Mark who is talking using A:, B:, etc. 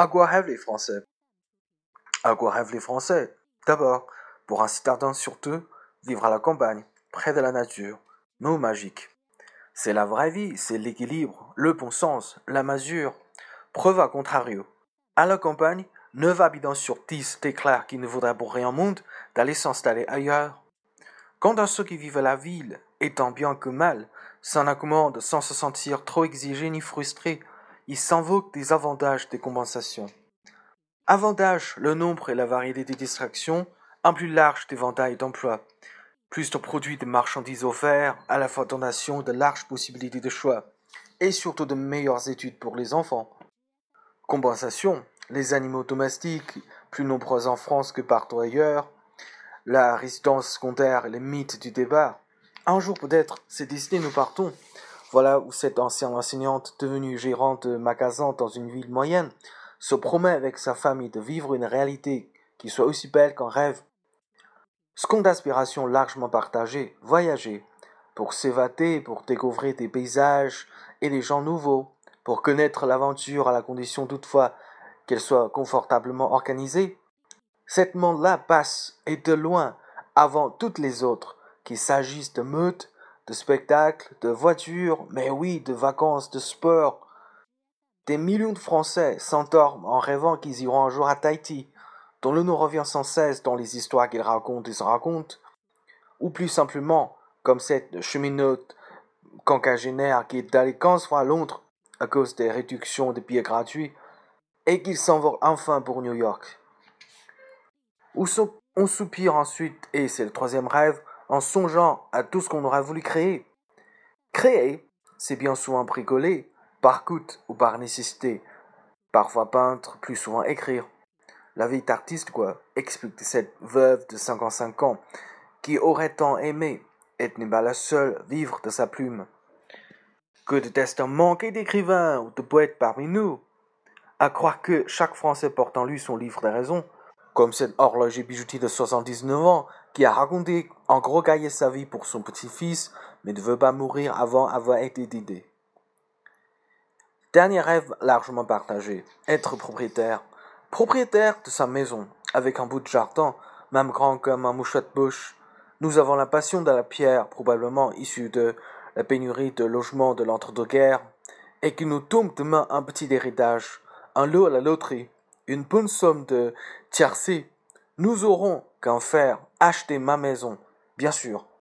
A: À quoi les Français? À quoi les Français? D'abord, pour un citadin surtout, vivre à la campagne, près de la nature, mot magique. C'est la vraie vie, c'est l'équilibre, le bon sens, la masure. Preuve à contrario. À la campagne, 9 habitants sur 10 déclarent qu'ils ne voudraient pour rien au monde d'aller s'installer ailleurs. Quant à ceux qui vivent à la ville, étant bien que mal, s'en accommodent sans se sentir trop exigés ni frustrés, il s'invoque des avantages des compensations. Avantage, le nombre et la variété des distractions, un plus large éventail d'emplois, plus de produits de marchandises offerts, à la fois donation de larges possibilités de choix, et surtout de meilleures études pour les enfants. Compensation, les animaux domestiques, plus nombreux en France que partout ailleurs, la résidence secondaire et les mythes du débat. Un jour peut-être, c'est destiné, nous partons. Voilà où cette ancienne enseignante, devenue gérante de magasin dans une ville moyenne, se promet avec sa famille de vivre une réalité qui soit aussi belle qu'un rêve. Seconde aspiration largement partagée, voyager, pour s'évader, pour découvrir des paysages et des gens nouveaux, pour connaître l'aventure à la condition toutefois qu'elle soit confortablement organisée. Cette monde-là passe, et de loin, avant toutes les autres, qu'il s'agisse de meutes, de spectacles, de voitures, mais oui, de vacances, de sport. Des millions de Français s'endorment en rêvant qu'ils iront un jour à Tahiti, dont le nom revient sans cesse dans les histoires qu'ils racontent et se racontent, ou plus simplement, comme cette cheminote quinquagénaire qui est allée 15 fois à Londres à cause des réductions de billets gratuits, et qu'il s'envole enfin pour New York. On soupire ensuite, et c'est le troisième rêve, en songeant à tout ce qu'on aurait voulu créer. Créer, c'est bien souvent bricoler, par coût ou par nécessité. Parfois peindre, plus souvent écrire. La vie d'artiste, quoi, explique cette veuve de 55 ans, qui aurait tant aimé être n'est pas la seule vivre de sa plume. Que de destins manqués d'écrivains ou de poètes parmi nous. À croire que chaque Français porte en lui son livre des raisons, comme cet horloger bijoutier de 79 ans qui a raconté en gros gaillé sa vie pour son petit-fils, mais ne veut pas mourir avant avoir été d'idée. Dernier rêve largement partagé, être propriétaire. Propriétaire de sa maison, avec un bout de jardin, même grand comme un mouchoir de bouche. Nous avons la passion de la pierre, probablement issue de la pénurie de logements de l'entre-deux-guerres, et qui nous tombe demain un petit héritage, un lot à la loterie, une bonne somme de tiercé. Nous aurons qu'en faire acheter ma maison, bien sûr,